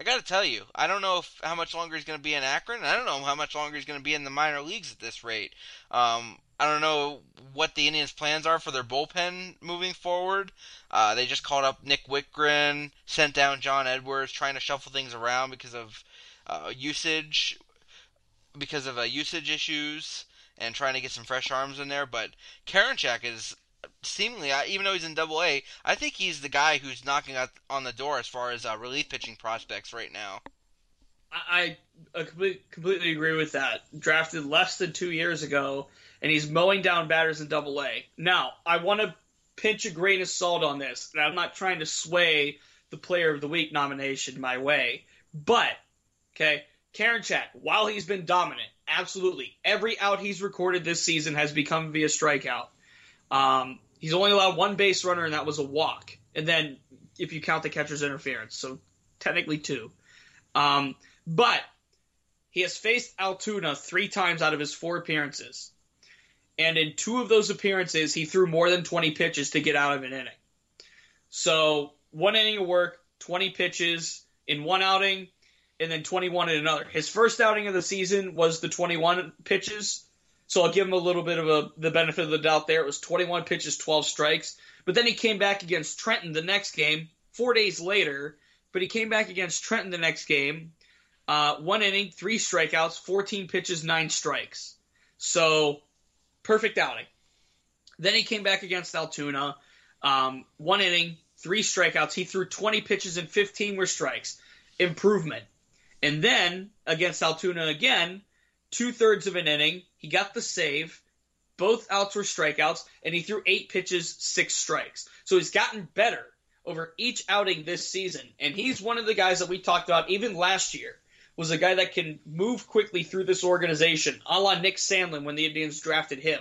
I got to tell you, I don't know if, how much longer he's going to be in Akron. I don't know how much longer he's going to be in the minor leagues at this rate. Um, I don't know what the Indians' plans are for their bullpen moving forward. Uh, they just called up Nick Wittgren, sent down Jon Edwards, trying to shuffle things around because of uh, usage, because of uh, usage issues, and trying to get some fresh arms in there. But Karinchak is seemingly, even though he's in Double A, I think he's the guy who's knocking on the door as far as uh, relief pitching prospects right now. I, I complete, completely agree with that. Drafted less than two years ago, and he's mowing down batters in Double A. Now, I want to pinch a grain of salt on this, and I'm not trying to sway the Player of the Week nomination my way, but okay, Karinchak, while he's been dominant, absolutely every out he's recorded this season has become via strikeout. Um, he's only allowed one base runner, and that was a walk. and then if you count the catcher's interference, so technically two. Um, but he has faced Altoona three times out of his four appearances, and in two of those appearances, he threw more than 20 pitches to get out of an inning. So one inning of work, 20 pitches in one outing, and then 21 in another. His first outing of the season was the 21 pitches. So I'll give him a little bit of a, the benefit of the doubt there. It was 21 pitches, 12 strikes. But then he came back against Trenton the next game, four days later. But he came back against Trenton the next game, uh, one inning, three strikeouts, 14 pitches, nine strikes. So perfect outing. Then he came back against Altoona, um, one inning, three strikeouts. He threw 20 pitches and 15 were strikes. Improvement. And then against Altoona again, two thirds of an inning, he got the save. Both outs were strikeouts, and he threw eight pitches, six strikes. So he's gotten better over each outing this season. And he's one of the guys that we talked about even last year. Was a guy that can move quickly through this organization, a la Nick Sandlin when the Indians drafted him.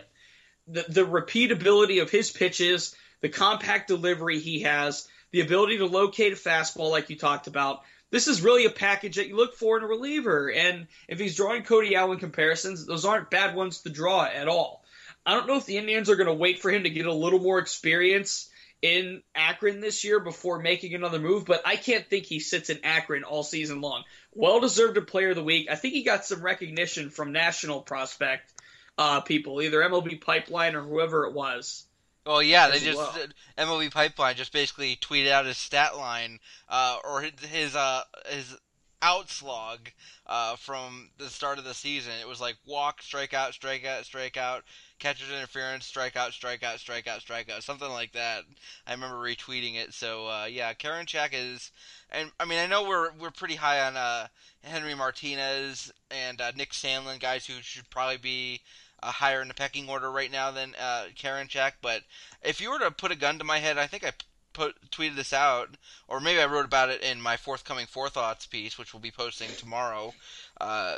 The, the repeatability of his pitches, the compact delivery he has, the ability to locate a fastball like you talked about. This is really a package that you look for in a reliever. And if he's drawing Cody Allen comparisons, those aren't bad ones to draw at all. I don't know if the Indians are going to wait for him to get a little more experience in Akron this year before making another move, but I can't think he sits in Akron all season long. Well deserved a player of the week. I think he got some recognition from national prospect uh, people, either MLB Pipeline or whoever it was. Well, yeah, they just well. MLB Pipeline just basically tweeted out his stat line uh, or his his, uh, his outs log uh, from the start of the season. It was like walk, strikeout, strikeout, strikeout, catcher's interference, strikeout, strikeout, strikeout, strikeout, something like that. I remember retweeting it. So uh, yeah, Karinchak is, and I mean I know we're we're pretty high on uh, Henry Martinez and uh, Nick Sandlin, guys who should probably be uh, higher in the pecking order right now than uh, Karinchak. But if you were to put a gun to my head, I think I put tweeted this out, or maybe I wrote about it in my forthcoming forethoughts piece, which we'll be posting tomorrow. Uh,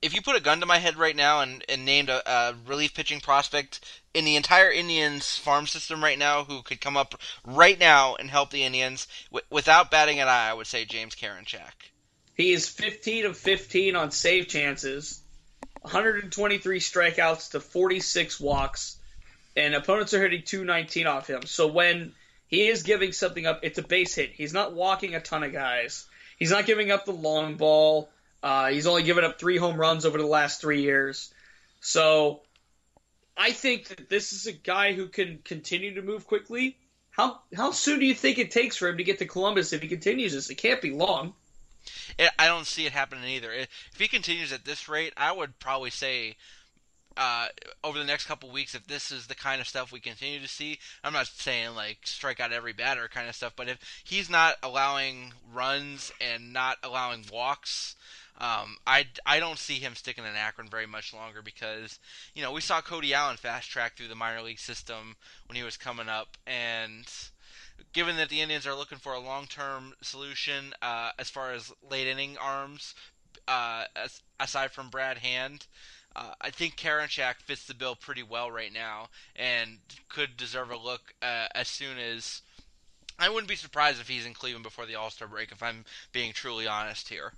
if you put a gun to my head right now and, and named a, a relief pitching prospect in the entire Indians farm system right now who could come up right now and help the Indians w- without batting an eye, I would say James Karinchak. He is 15 of 15 on save chances, 123 strikeouts to 46 walks, and opponents are hitting 219 off him. So when he is giving something up, it's a base hit. He's not walking a ton of guys. He's not giving up the long ball. Uh, he's only given up three home runs over the last three years. So I think that this is a guy who can continue to move quickly. How how soon do you think it takes for him to get to Columbus if he continues this? It can't be long. It, I don't see it happening either. If he continues at this rate, I would probably say uh, over the next couple weeks, if this is the kind of stuff we continue to see, I'm not saying like strike out every batter kind of stuff, but if he's not allowing runs and not allowing walks, um, I, I don't see him sticking in Akron very much longer because, you know, we saw Cody Allen fast track through the minor league system when he was coming up, and given that the Indians are looking for a long-term solution uh, as far as late inning arms, uh, as, aside from Brad Hand, uh, I think Karinchak fits the bill pretty well right now and could deserve a look uh, as soon as. I wouldn't be surprised if he's in Cleveland before the All Star break, if I'm being truly honest here.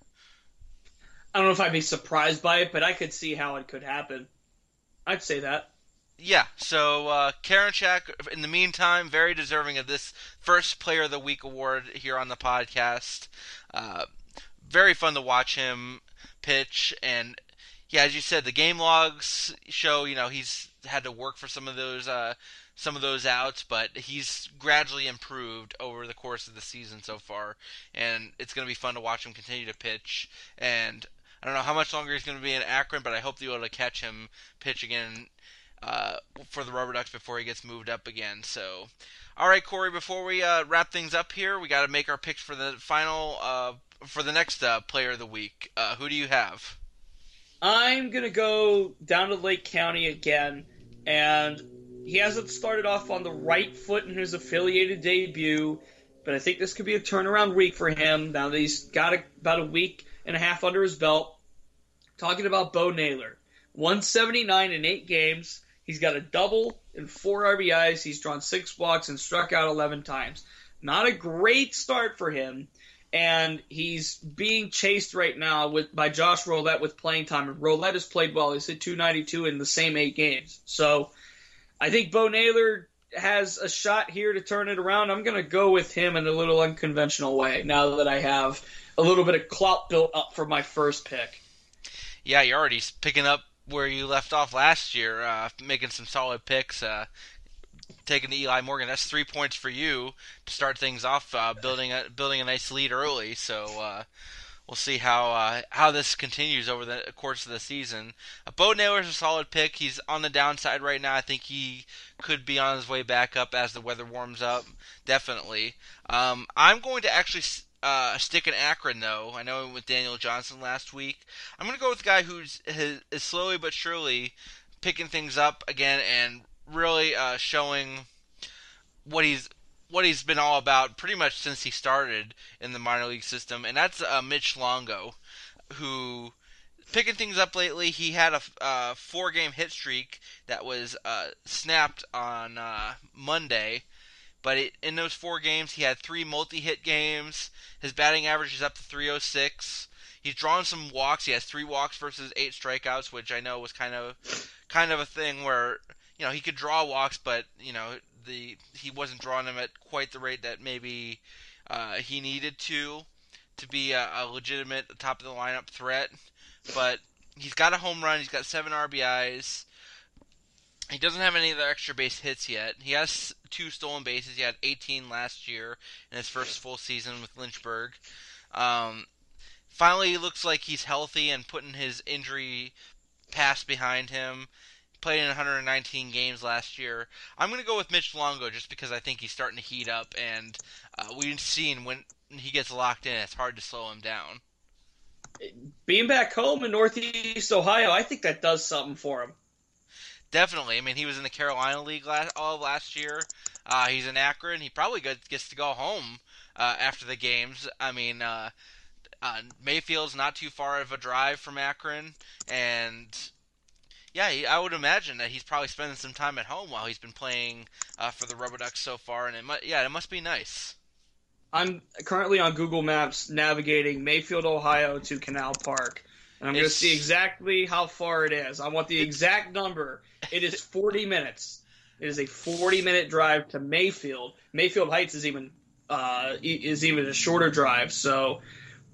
I don't know if I'd be surprised by it, but I could see how it could happen. I'd say that. Yeah, so uh, Karinchak, in the meantime, very deserving of this first Player of the Week award here on the podcast. Uh, very fun to watch him pitch, and yeah, as you said, the game logs show you know he's had to work for some of those uh, some of those outs, but he's gradually improved over the course of the season so far, and it's going to be fun to watch him continue to pitch. And I don't know how much longer he's going to be in Akron, but I hope to be able to catch him pitch again uh, for the Rubber Ducks before he gets moved up again. So, all right, Corey. Before we uh, wrap things up here, we got to make our picks for the final uh, for the next uh, Player of the Week. Uh, who do you have? I'm gonna go down to Lake County again, and he hasn't started off on the right foot in his affiliated debut, but I think this could be a turnaround week for him now that he's got a, about a week and a half under his belt. Talking about Bo Naylor, 179 in eight games. He's got a double and four RBIs. He's drawn six walks and struck out 11 times. Not a great start for him, and he's being chased right now with by Josh Rolette with playing time. And Rolette has played well. He's hit 292 in the same eight games. So I think Bo Naylor has a shot here to turn it around. I'm going to go with him in a little unconventional way now that I have a little bit of clout built up for my first pick. Yeah, you're already picking up where you left off last year, uh, making some solid picks. Uh, taking the Eli Morgan, that's three points for you to start things off, uh, building a building a nice lead early. So uh, we'll see how uh, how this continues over the course of the season. Uh, Bo Naylor's a solid pick. He's on the downside right now. I think he could be on his way back up as the weather warms up. Definitely. Um, I'm going to actually uh, stick in Akron though. I know I with Daniel Johnson last week. I'm going to go with the guy who's slowly but surely picking things up again and really uh, showing what he's what he's been all about pretty much since he started in the minor league system, and that's uh, Mitch Longo, who picking things up lately. He had a uh, four game hit streak that was uh, snapped on uh, Monday, but it, in those four games, he had three multi hit games. His batting average is up to 306. He's drawn some walks. He has three walks versus eight strikeouts, which I know was kind of kind of a thing where you know he could draw walks, but you know the he wasn't drawing them at quite the rate that maybe uh, he needed to to be a, a legitimate top of the lineup threat. But he's got a home run. He's got seven RBIs. He doesn't have any of the extra base hits yet. He has two stolen bases. He had 18 last year in his first full season with Lynchburg. Um, finally, he looks like he's healthy and putting his injury past behind him. Played in 119 games last year. I'm going to go with Mitch Longo just because I think he's starting to heat up, and uh, we've seen when he gets locked in, it's hard to slow him down. Being back home in Northeast Ohio, I think that does something for him. Definitely. I mean, he was in the Carolina League last, all last year. Uh, he's in Akron. He probably gets, gets to go home uh, after the games. I mean, uh, uh, Mayfield's not too far of a drive from Akron, and yeah, he, I would imagine that he's probably spending some time at home while he's been playing uh, for the Rubber Ducks so far. And it mu- yeah, it must be nice. I'm currently on Google Maps navigating Mayfield, Ohio to Canal Park. And I'm going to see exactly how far it is. I want the exact number. It is 40 minutes. It is a 40 minute drive to Mayfield. Mayfield Heights is even uh, is even a shorter drive. So,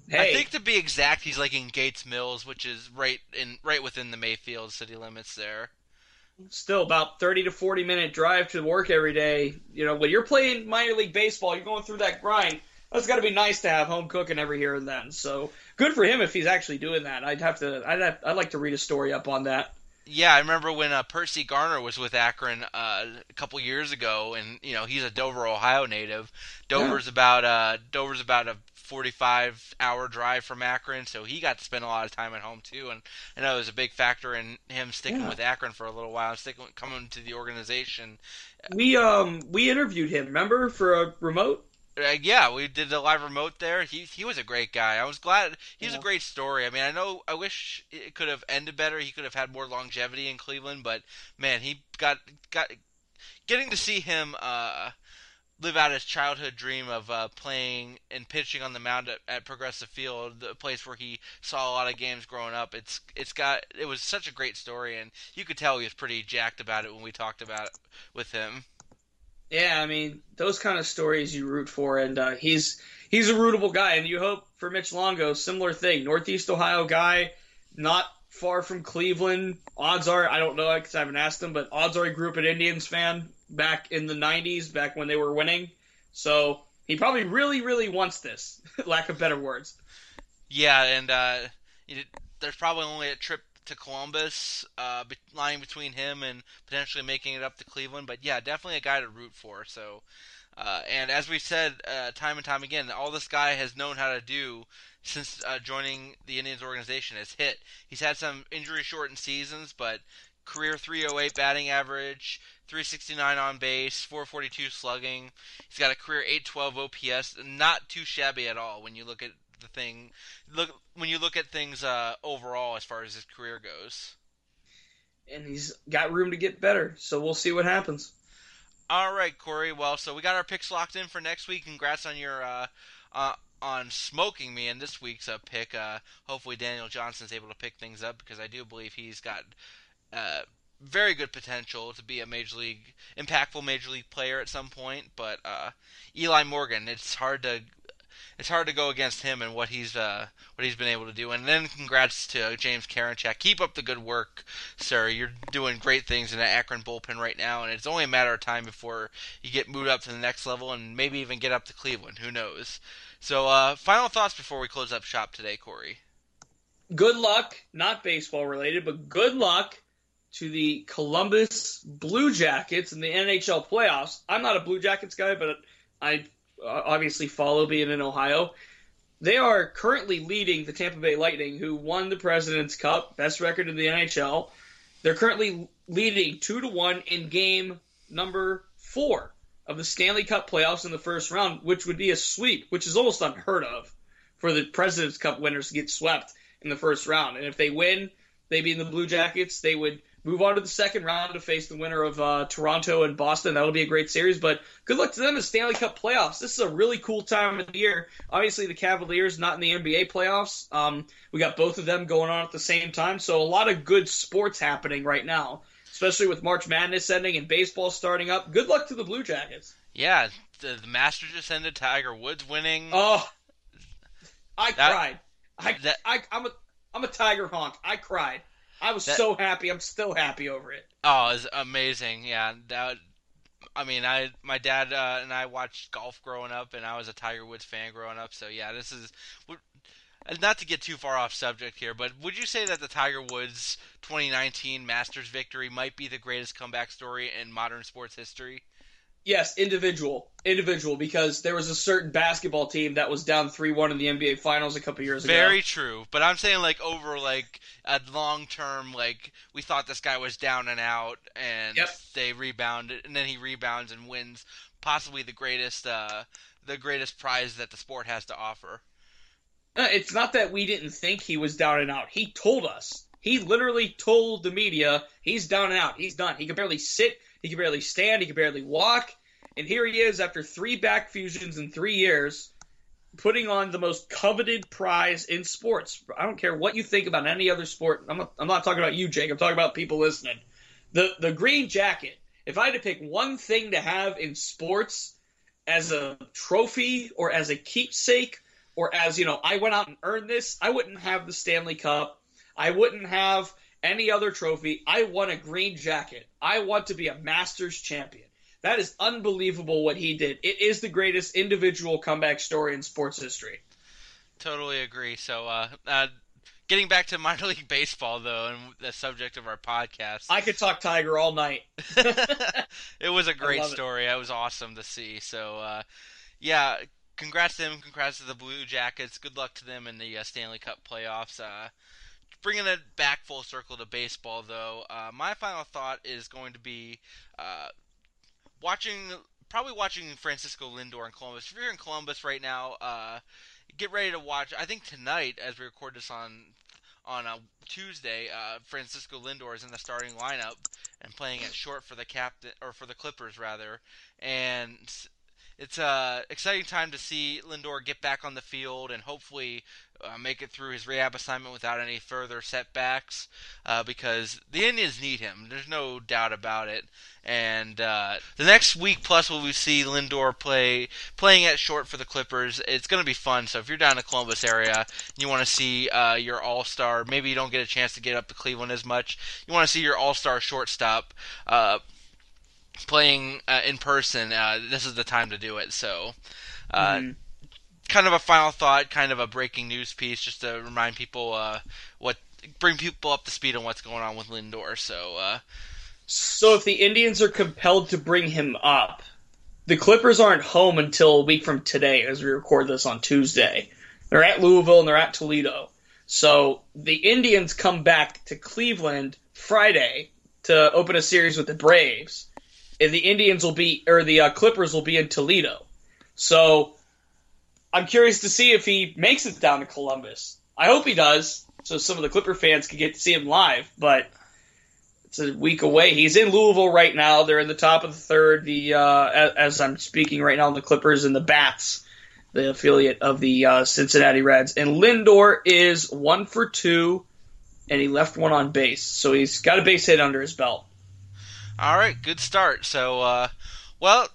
hey, I think to be exact, he's like in Gates Mills, which is right in right within the Mayfield city limits there. still about 30 to 40 minute drive to work every day. You know, when you're playing minor league baseball, you're going through that grind. That's got to be nice to have home cooking every here and then. So good for him if he's actually doing that. I'd have to. I'd have, I'd like to read a story up on that. Yeah, I remember when uh, Perci Garner was with Akron uh, a couple years ago, and you know he's a Dover, Ohio native. Dover's about uh, Dover's about a 45 hour drive from Akron, so he got to spend a lot of time at home too. And I know it was a big factor in him sticking Yeah. with Akron for a little while, and sticking coming to the organization. We um we interviewed him. Remember for a remote. Uh, yeah, we did the live remote there. He he was a great guy. I was glad. He's Yeah. a great story. I mean, I know. I wish it could have ended better. He could have had more longevity in Cleveland, but man, he got got getting to see him uh, live out his childhood dream of uh, playing and pitching on the mound at, at Progressive Field, the place where he saw a lot of games growing up. It's it's got it was such a great story, and you could tell he was pretty jacked about it when we talked about it with him. Yeah, I mean those kind of stories you root for, and uh, he's he's a rootable guy, and you hope for Mitch Longo, similar thing, Northeast Ohio guy, not far from Cleveland. Odds are, I don't know because I haven't asked him, but odds are he grew up an Indians fan back in the '90s, back when they were winning. So he probably really, really wants this. lack of better words. Yeah, and uh, you- there's probably only a trip to Columbus uh, be- lying between him and potentially making it up to Cleveland. But yeah, definitely a guy to root for. So, uh, and as we said uh, time and time again, all this guy has known how to do since uh, joining the Indians organization is hit. He's had some injury-shortened seasons, but career 308 batting average, 369 on base, 442 slugging. He's got a career 812 OPS, not too shabby at all when you look at thing. Look when you look at things uh, overall as far as his career goes. and he's got room to get better. So we'll see what happens. All right, Corey. Well, so we got our picks locked in for next week. Congrats on your uh, uh, on smoking me in this week's uh, pick. Uh, hopefully, Daniel Johnson's able to pick things up because I do believe he's got uh, very good potential to be a major league, impactful major league player at some point. But uh, Eli Morgan, it's hard to it's hard to go against him and what he's uh, what he's been able to do. And then congrats to James Karinchak. Keep up the good work, sir. You're doing great things in the Akron bullpen right now, and it's only a matter of time before you get moved up to the next level and maybe even get up to Cleveland. Who knows? So, uh, final thoughts before we close up shop today, Corey. Good luck, not baseball related, but good luck to the Columbus Blue Jackets in the NHL playoffs. I'm not a Blue Jackets guy, but I Uh, obviously follow being in Ohio. They are currently leading the Tampa Bay Lightning, who won the President's Cup, best record in the NHL. They're currently leading two to one in game number four of the Stanley Cup playoffs in the first round, which would be a sweep, which is almost unheard of for the President's Cup winners to get swept in the first round. And if they win, they'd be in the Blue Jackets, they would move on to the second round to face the winner of uh, Toronto and Boston. That'll be a great series. But good luck to them in Stanley Cup playoffs. This is a really cool time of the year. Obviously, the Cavaliers not in the NBA playoffs. Um, we got both of them going on at the same time. So a lot of good sports happening right now, especially with March Madness ending and baseball starting up. Good luck to the Blue Jackets. Yeah, the, the Masters just ended. Tiger Woods winning. Oh, I That- cried. I, that- I, I'm a, I'm a Tiger honk. I cried. I was That- so happy. I'm still happy over it. Oh, it's amazing. Yeah, that. I mean, I my dad uh, and I watched golf growing up, and I was a Tiger Woods fan growing up. So yeah, this is. Not to get too far off subject here, but would you say that the Tiger Woods 2019 Masters victory might be the greatest comeback story in modern sports history? Yes, individual, individual, because there was a certain basketball team that was down three one in the NBA Finals a couple years ago. Very true, but I'm saying like over like a long term, like we thought this guy was down and out, and Yep. they rebounded, and then he rebounds and wins possibly the greatest, uh, the greatest prize that the sport has to offer. Uh, It's not that we didn't think he was down and out. He told us. He literally told the media he's down and out. He's done. He can barely sit. He could barely stand. He could barely walk. And here he is after three back fusions in three years, putting on the most coveted prize in sports. I don't care what you think about any other sport. I'm not, I'm not talking about you, Jake. I'm talking about people listening. The the green jacket. If I had to pick one thing to have in sports as a trophy or as a keepsake or as you know, I went out and earned this. I wouldn't have the Stanley Cup. I wouldn't have any other trophy. I want a green jacket. I want to be a Masters champion. That is unbelievable what he did. It is the greatest individual comeback story in sports history. Totally agree. So, uh, uh, getting back to minor league baseball though, and the subject of our podcast, I could talk Tiger all night. it was a great it. story. It was awesome to see. So, uh, yeah, congrats to them. Congrats to the Blue Jackets. Good luck to them in the uh, Stanley Cup playoffs. Uh, bringing it back full circle to baseball, though, uh, my final thought is going to be uh, watching, probably watching Francisco Lindor in Columbus. If you're in Columbus right now, uh, get ready to watch. I think tonight, as we record this on on a Tuesday, uh, Francisco Lindor is in the starting lineup and playing at short for the captain or for the Clippers rather, and it's a exciting time to see Lindor get back on the field and hopefully uh, make it through his rehab assignment without any further setbacks uh, because the Indians need him. There's no doubt about it. And uh, the next week plus, will we see Lindor play playing at short for the Clippers? It's going to be fun. So if you're down in the Columbus area and you want to see uh, your All Star, maybe you don't get a chance to get up to Cleveland as much. You want to see your All Star shortstop. Playing uh, in person, uh, this is the time to do it. So, uh, Mhm. kind of a final thought, kind of a breaking news piece, just to remind people uh, what, bring people up to speed on what's going on with Lindor. So, uh, So if the Indians are compelled to bring him up, the Clippers aren't home until a week from today, as we record this on Tuesday. They're at Louisville and they're at Toledo. So the Indians come back to Cleveland Friday to open a series with the Braves, and the Indians will be or the uh, Clippers will be in Toledo. So I'm curious to see if he makes it down to Columbus. I hope he does, so some of the Clipper fans can get to see him live. But It's a week away. He's in Louisville right now. They're in the top of the third. The uh, as, I'm speaking right now, the Clippers and the Bats, the affiliate of the uh, Cincinnati Reds. And Lindor is one for two, and he left one on base, so he's got a base hit under his belt. All right, good start. So, uh, well,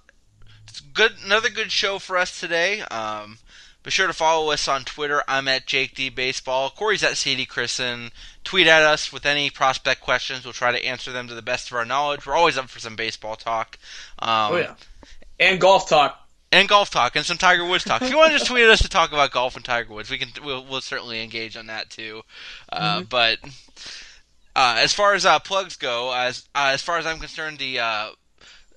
it's good. Another good show for us today. Um, be sure to follow us on Twitter. I'm at Jake D Baseball. Corey's at CD Christen. Tweet at us with any prospect questions. We'll try to answer them to the best of our knowledge. We're always up for some baseball talk. Um, Oh yeah, and golf talk. and golf talk and some Tiger Woods talk. If you want to just tweet at us to talk about golf and Tiger Woods, we can we'll, we'll certainly engage on that too. Uh, But uh, as far as uh, plugs go, as uh, as far as I'm concerned, the uh,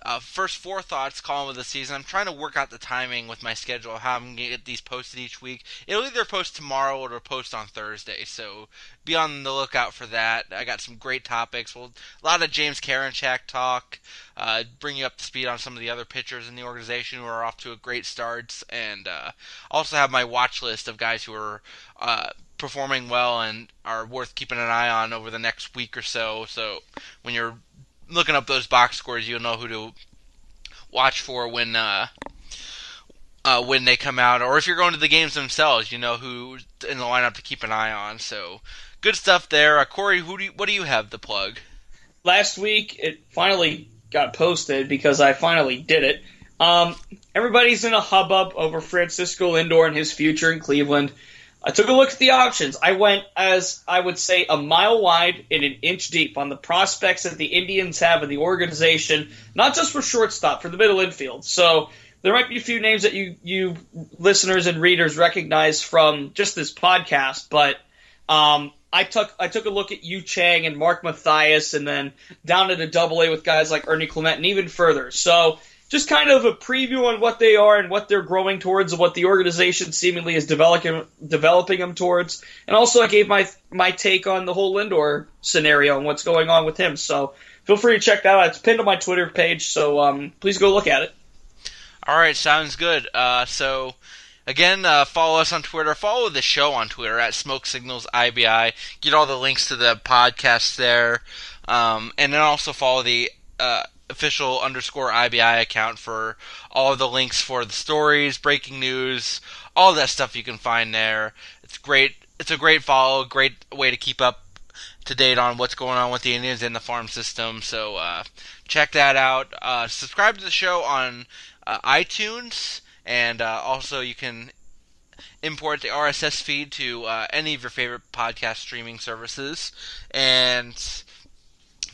uh, first four thoughts column of the season, I'm trying to work out the timing with my schedule, how I'm gonna get these posted each week. It'll either post tomorrow or it'll post on Thursday, so be on the lookout for that. I got some great topics. Well, a lot of James Karinchak talk. Uh, bring you up to speed on some of the other pitchers in the organization who are off to a great starts, and uh, also have my watch list of guys who are uh, performing well and are worth keeping an eye on over the next week or so. So when you're looking up those box scores, you'll know who to watch for when uh, uh, when they come out, or if you're going to the games themselves, you know who in the lineup to keep an eye on. So good stuff there. Uh, Corey, who do you, what do you have to plug? last week it finally got posted because I finally did it. Um, everybody's in a hubbub over Francisco Lindor and his future in Cleveland. I took a look at the options. I went as I would say a mile wide and an inch deep on the prospects that the Indians have in the organization, not just for shortstop, for the middle infield. So there might be a few names that you you listeners and readers recognize from just this podcast, but um, I took I took a look at Yu Chang and Mark Mathias, and then down to the Double A with guys like Ernie Clement, and even further. So just kind of a preview on what they are and what they're growing towards, and what the organization seemingly is developing developing them towards. And also, I gave my my take on the whole Lindor scenario and what's going on with him. So feel free to check that out. It's pinned on my Twitter page, so um, please go look at it. All right, sounds good. Uh, so, again, uh, follow us on Twitter. Follow the show on Twitter at Smoke Signals IBI. Get all the links to the podcast there, um, and then also follow the uh, official underscore IBI account for all the links for the stories, breaking news, all that stuff you can find there. It's great. It's a great follow. Great way to keep up to date on what's going on with the Indians and the farm system. So uh, check that out. Uh, subscribe to the show on uh, iTunes, and uh, also you can import the RSS feed to uh, any of your favorite podcast streaming services. And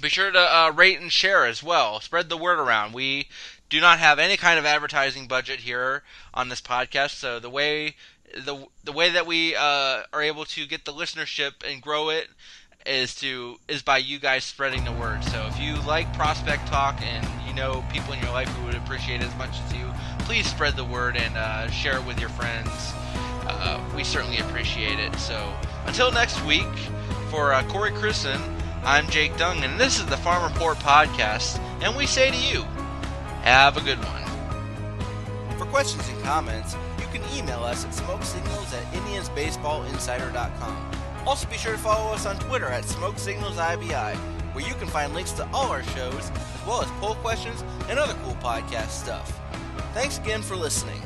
be sure to uh, rate and share as well. Spread the word around. We do not have any kind of advertising budget here on this podcast, so the way the the way that we uh, are able to get the listenership and grow it is to is by you guys spreading the word. So if you like prospect talk and you know people in your life who would appreciate it as much as you, please spread the word and uh, share it with your friends. Uh, we certainly appreciate it. So until next week, for uh, Corey Christen, I'm Jake Dung, and this is the Farm Report podcast. And we say to you, have a good one. For questions and comments, you can email us at smokesignals at indiansbaseballinsider.com. Also, be sure to follow us on Twitter at SmokeSignalsIBI, where you can find links to all our shows, as well as poll questions and other cool podcast stuff. Thanks again for listening.